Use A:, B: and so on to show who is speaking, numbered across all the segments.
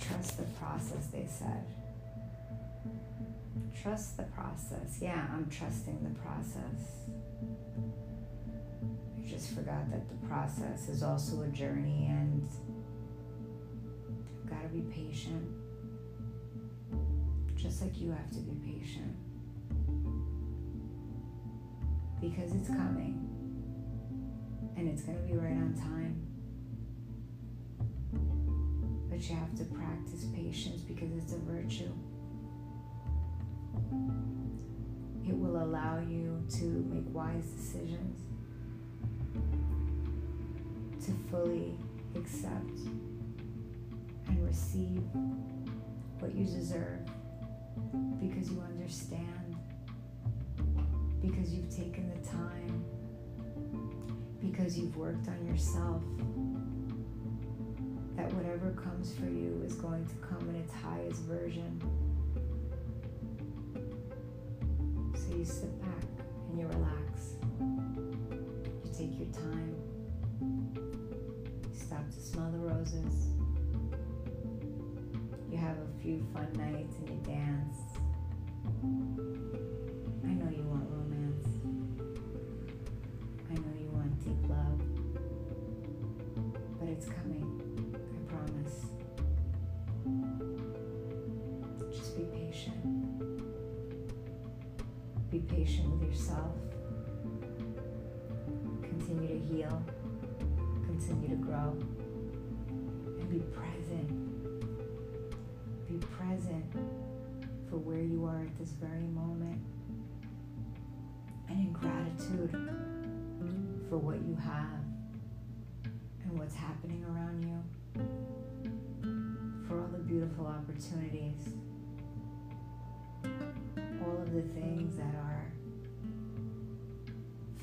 A: Trust the process, they said. Trust the process. Yeah, I'm trusting the process. I just forgot that the process is also a journey and I've got to be patient. Just like you have to be patient. Because it's coming and it's going to be right on time. But you have to practice patience because it's a virtue. It will allow you to make wise decisions, to fully accept and receive what you deserve because you understand, because you've taken the time, because you've worked on yourself. That whatever comes for you is going to come in its highest version. So you sit back and you relax. You take your time. You stop to smell the roses. You have a few fun nights and you dance. I know you want romance. I know you want deep love. But it's coming. Promise. Just be patient. Be patient with yourself. Continue to heal. Continue to grow. And be present. Be present for where you are at this very moment. And in gratitude for what you have and what's happening around you. For all the beautiful opportunities all of the things that are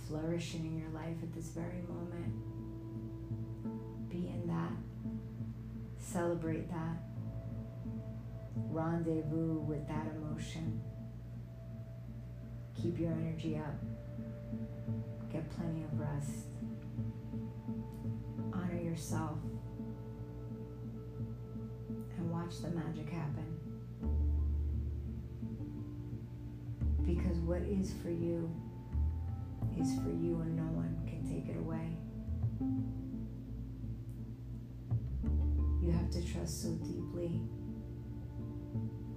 A: flourishing in your life at this very moment. Be in that. Celebrate that. Rendezvous with that emotion. Keep your energy up. Get plenty of rest. Honor yourself. And watch the magic happen. Because what is for you is for you and no one can take it away. You have to trust so deeply,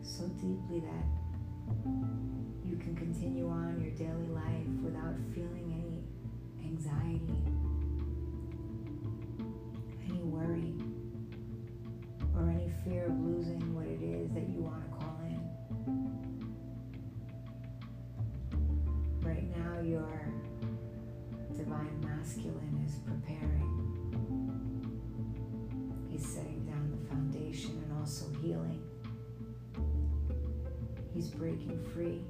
A: so deeply that you can continue on your daily life without feeling any anxiety, any worry, or any fear of losing what it is that you want to call in. Right now, your divine masculine is preparing. He's setting down the foundation and also healing. He's breaking free.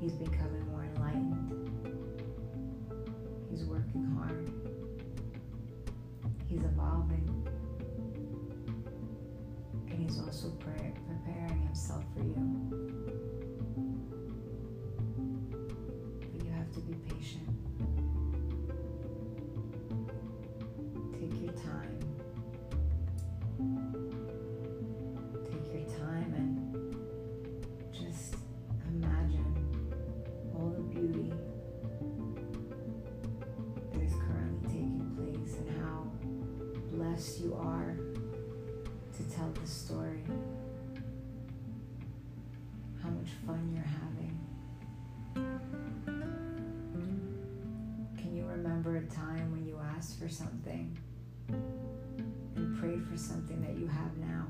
A: He's becoming more enlightened. He's working hard. He's evolving. He's also pre- preparing himself for you. But you have to be patient. Take your time. Take your time and just imagine all the beauty that is currently taking place and how blessed you are tell the story. How much fun you're having. Can you remember a time when you asked for something and prayed for something that you have now?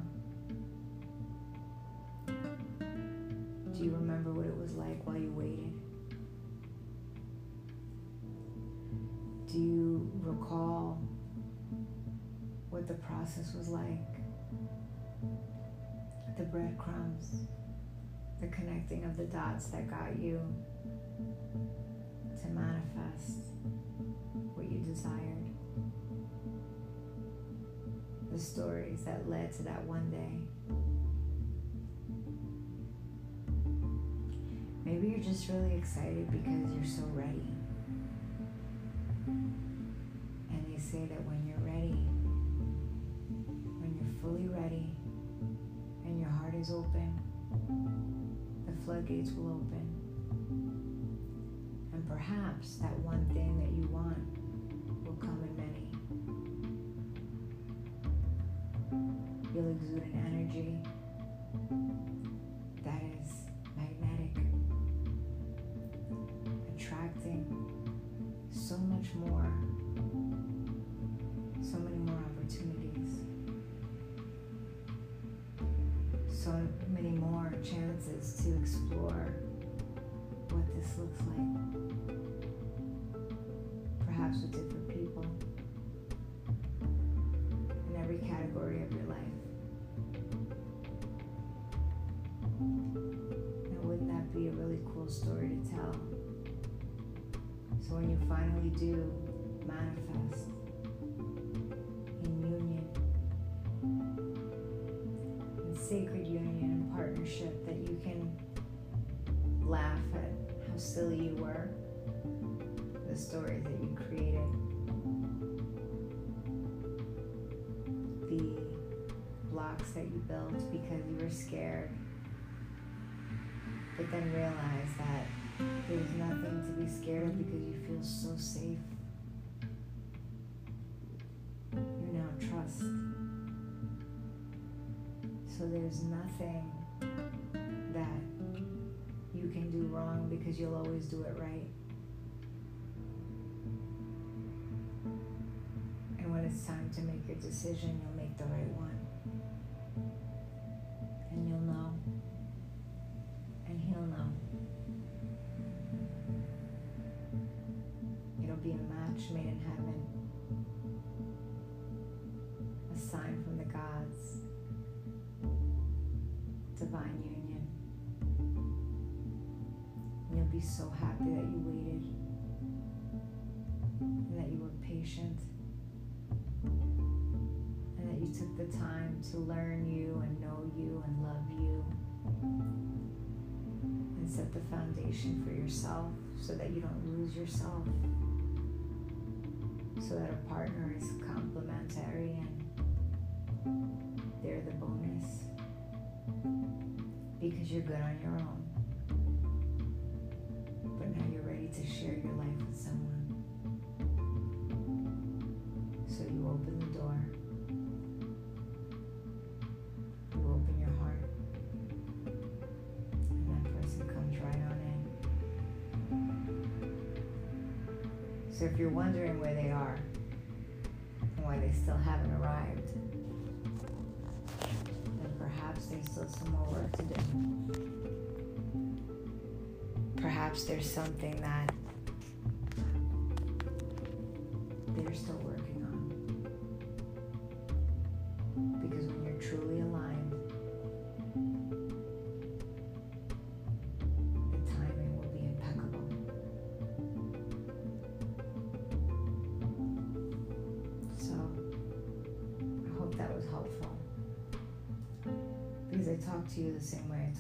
A: Do you remember what it was like while you waited? Do you recall what the process was like? The breadcrumbs, the connecting of the dots that got you to manifest what you desired. The stories that led to that one day. Maybe you're just really excited because you're so ready. And they say that when you're ready, when you're fully ready is open, the floodgates will open. And perhaps that one thing that you want will come in many. You'll exude an energy that is magnetic, attracting so much more, chances to explore what this looks like. Perhaps with different people in every category of your life. Now, wouldn't that be a really cool story to tell? So when you finally do manifest in union, in sacred union and partnership, that you can laugh at how silly you were, the stories that you created, the blocks that you built because you were scared, but then realize that there's nothing to be scared of because you feel so safe. You now trust. So there's nothing can do wrong because you'll always do it right. And when it's time to make your decision, you'll make the right one. Patient and that you took the time to learn you and know you and love you and set the foundation for yourself so that you don't lose yourself so that a partner is complementary and they're the bonus because you're good on your own. But now you're ready to share your life with someone. So if you're wondering where they are and why they still haven't arrived, then perhaps there's still some more work to do. Perhaps there's something that they're still working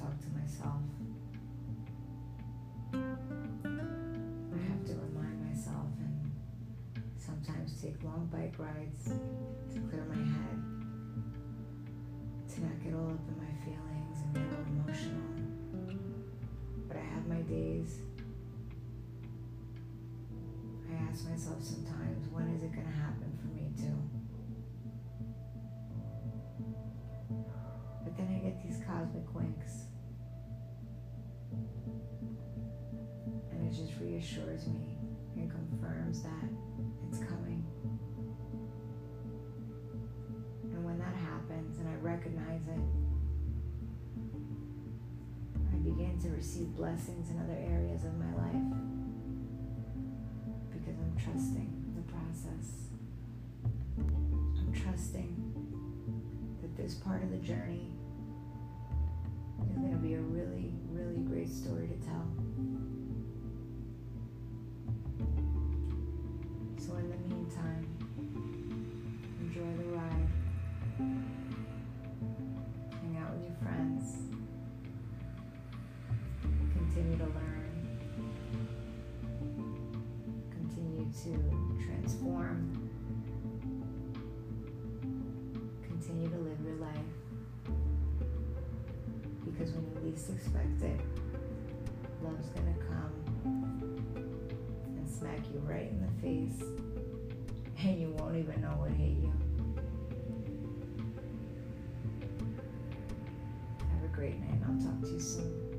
A: talk to myself. I have to remind myself and sometimes take long bike rides to clear my head, to not get all up in my feelings and get all emotional. But I have my days. I ask myself sometimes, when is it going to happen for me too? Reassures me and confirms that it's coming. And when that happens and I recognize it, I begin to receive blessings in other areas of my life because I'm trusting the process. I'm trusting that this part of the journey is going to be a really, really great story to tell. to transform. Continue to live your life because when you least expect it, love's gonna come and smack you right in the face, and you won't even know what hit you. Have a great night, I'll talk to you soon.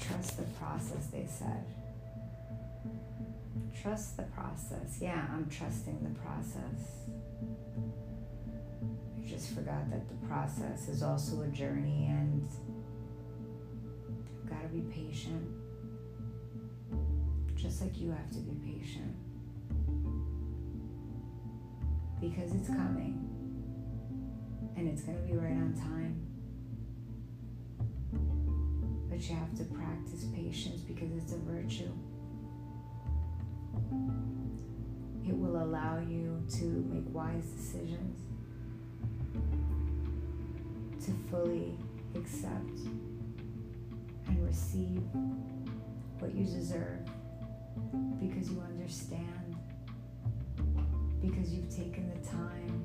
A: Trust the process, they said. Trust the process. Yeah, I'm trusting the process. I just forgot that the process is also a journey and I've got to be patient. Just like you have to be patient. Because it's coming. And it's going to be right on time. You have to practice patience because it's a virtue. It will allow you to make wise decisions, to fully accept and receive what you deserve because you understand, because you've taken the time,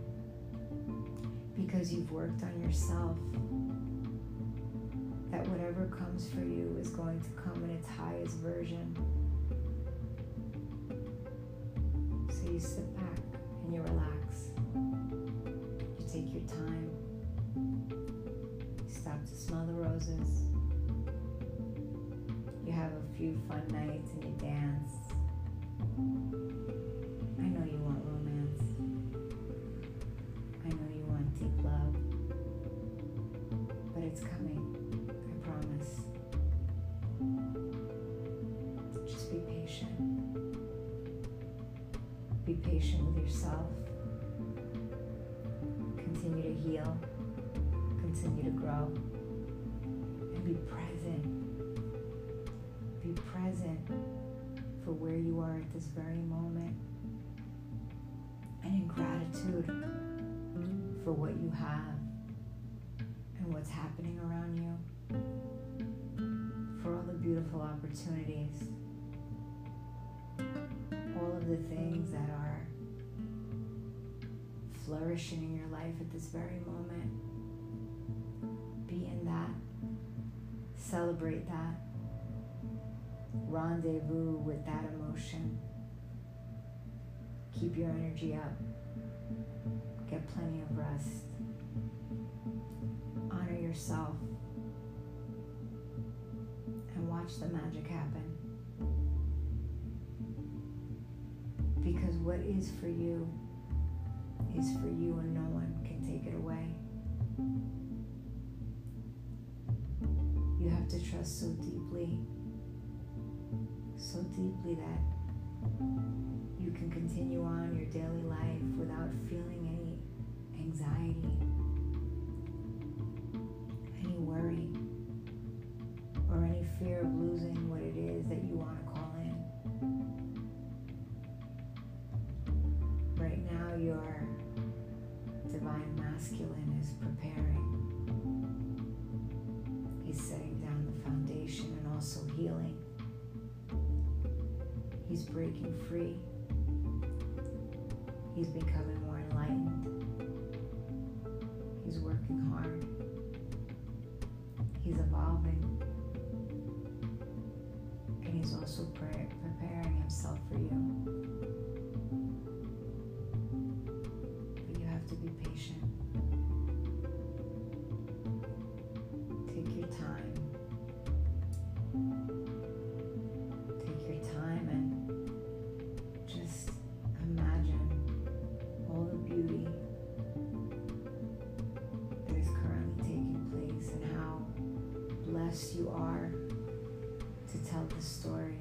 A: because you've worked on yourself that whatever comes for you is going to come in its highest version. So you sit back and you relax. You take your time. You stop to smell the roses. You have a few fun nights and you dance. I know you want romance. I know you want deep love. But it's coming. Promise. Just be patient. Be patient with yourself. Continue to heal. Continue to grow. And be present. Be present for where you are at this very moment. And in gratitude for what you have and what's happening around you, for all the beautiful opportunities, all of the things that are flourishing in your life at this very moment. Be in that, celebrate that, rendezvous with that emotion. Keep your energy up, get plenty of rest. Honor yourself and watch the magic happen. Because what is for you is for you, and no one can take it away. You have to trust so deeply, so deeply that you can continue on your daily life without feeling any anxiety any worry fear of losing what it is that you want to call in. Right now, your divine masculine is preparing. He's setting down the foundation and also healing. He's breaking free. He's becoming more enlightened. He's working hard. He's evolving. Also pre- preparing himself for you. But you have to be patient. Take your time. Take your time and just imagine all the beauty that is currently taking place and how blessed you are to tell the story.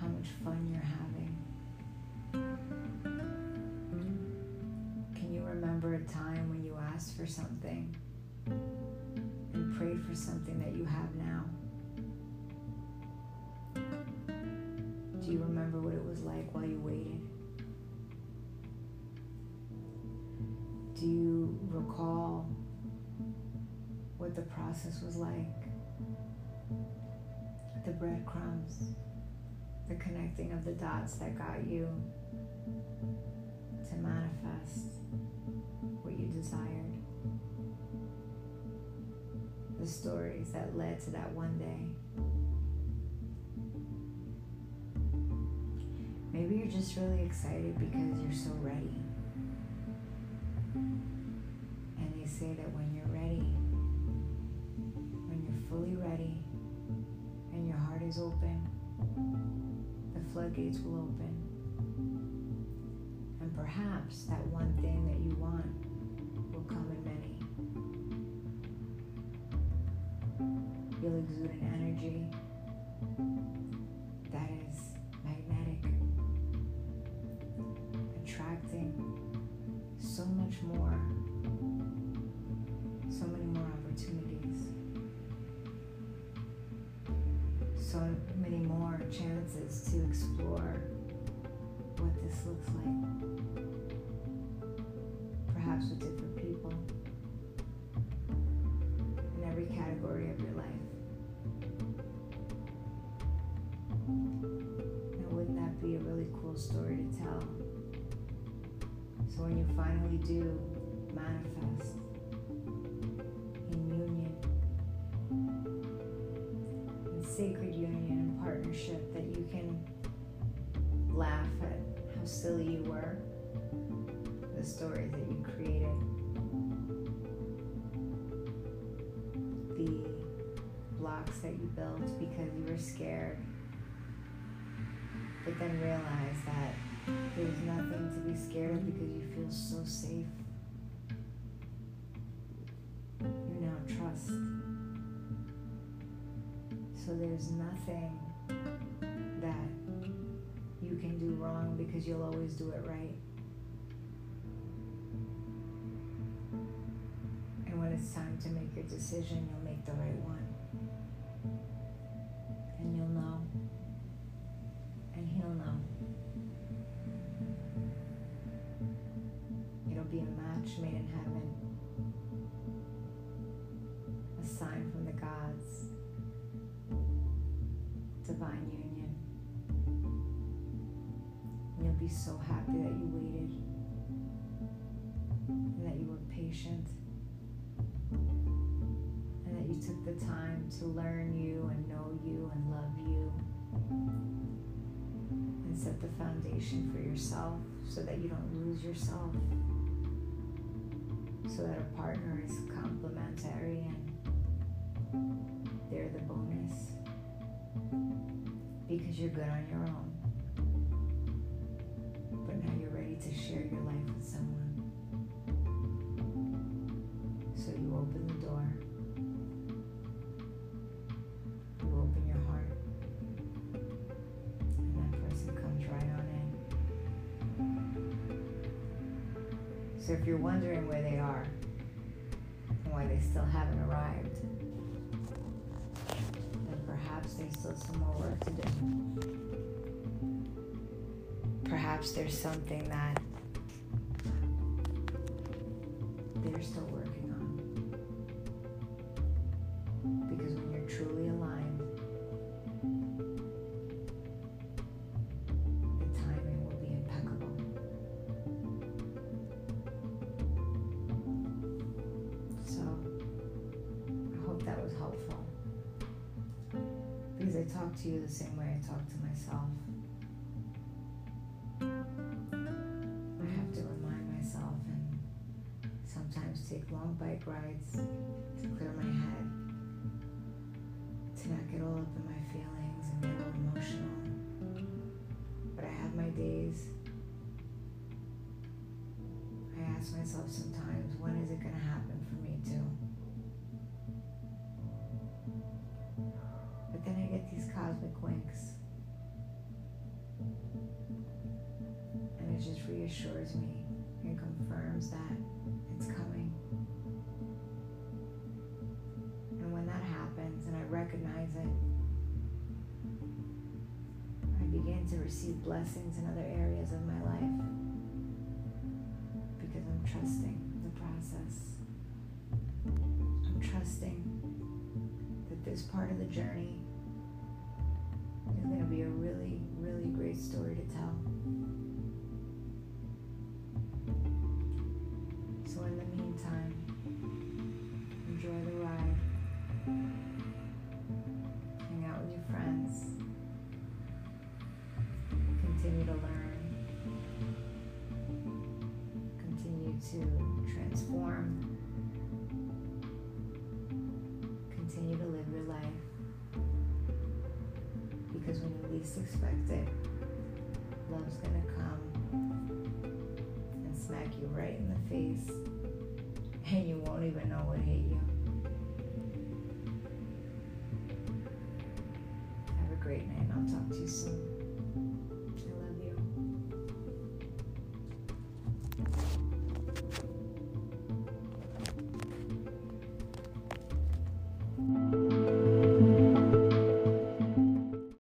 A: How much fun you're having. Can you remember a time when you asked for something and prayed for something that you have now? Do you remember what it was like while you waited? Do you recall what the process was like the breadcrumbs, the connecting of the dots that got you to manifest what you desired, the stories that led to that one day. Maybe you're just really excited because you're so ready. And they say that when you're ready, when you're fully ready, is open, the floodgates will open. And perhaps that one thing that you want will come in many. You'll exude an energy that is magnetic, attracting so much more, looks like. Perhaps with different people in every category of your life. And wouldn't that be a really cool story to tell? So when you finally do manifest in union, in sacred union and partnership, that you can laugh at silly you were, the stories that you created, the blocks that you built because you were scared, but then realize that there's nothing to be scared of because you feel so safe. You now trust. So there's nothing because you'll always do it right. And when it's time to make your decision, you'll make the right one. Patient and that you took the time to learn you and know you and love you and set the foundation for yourself so that you don't lose yourself so that a partner is complementary and they're the bonus because you're good on your own. But now you're ready to share your life with someone. So if you're wondering where they are and why they still haven't arrived, then perhaps there's still some more work to do. Perhaps there's something that they're still working long bike rides to clear my head, to not get all up in my feelings and get all emotional. But I have my days. I ask myself sometimes, when is it going to happen for me too? But then I get these cosmic winks. And it just reassures me and confirms that it's coming. Recognize it, I begin to receive blessings in other areas of my life because I'm trusting the process. I'm trusting that this part of the journey is going to be a really, really great story to tell. To transform. Continue to live your life. Because when you least expect it, love's gonna come and smack you right in the face, and you won't even know what hit you. Have a great night. I'll talk to you soon.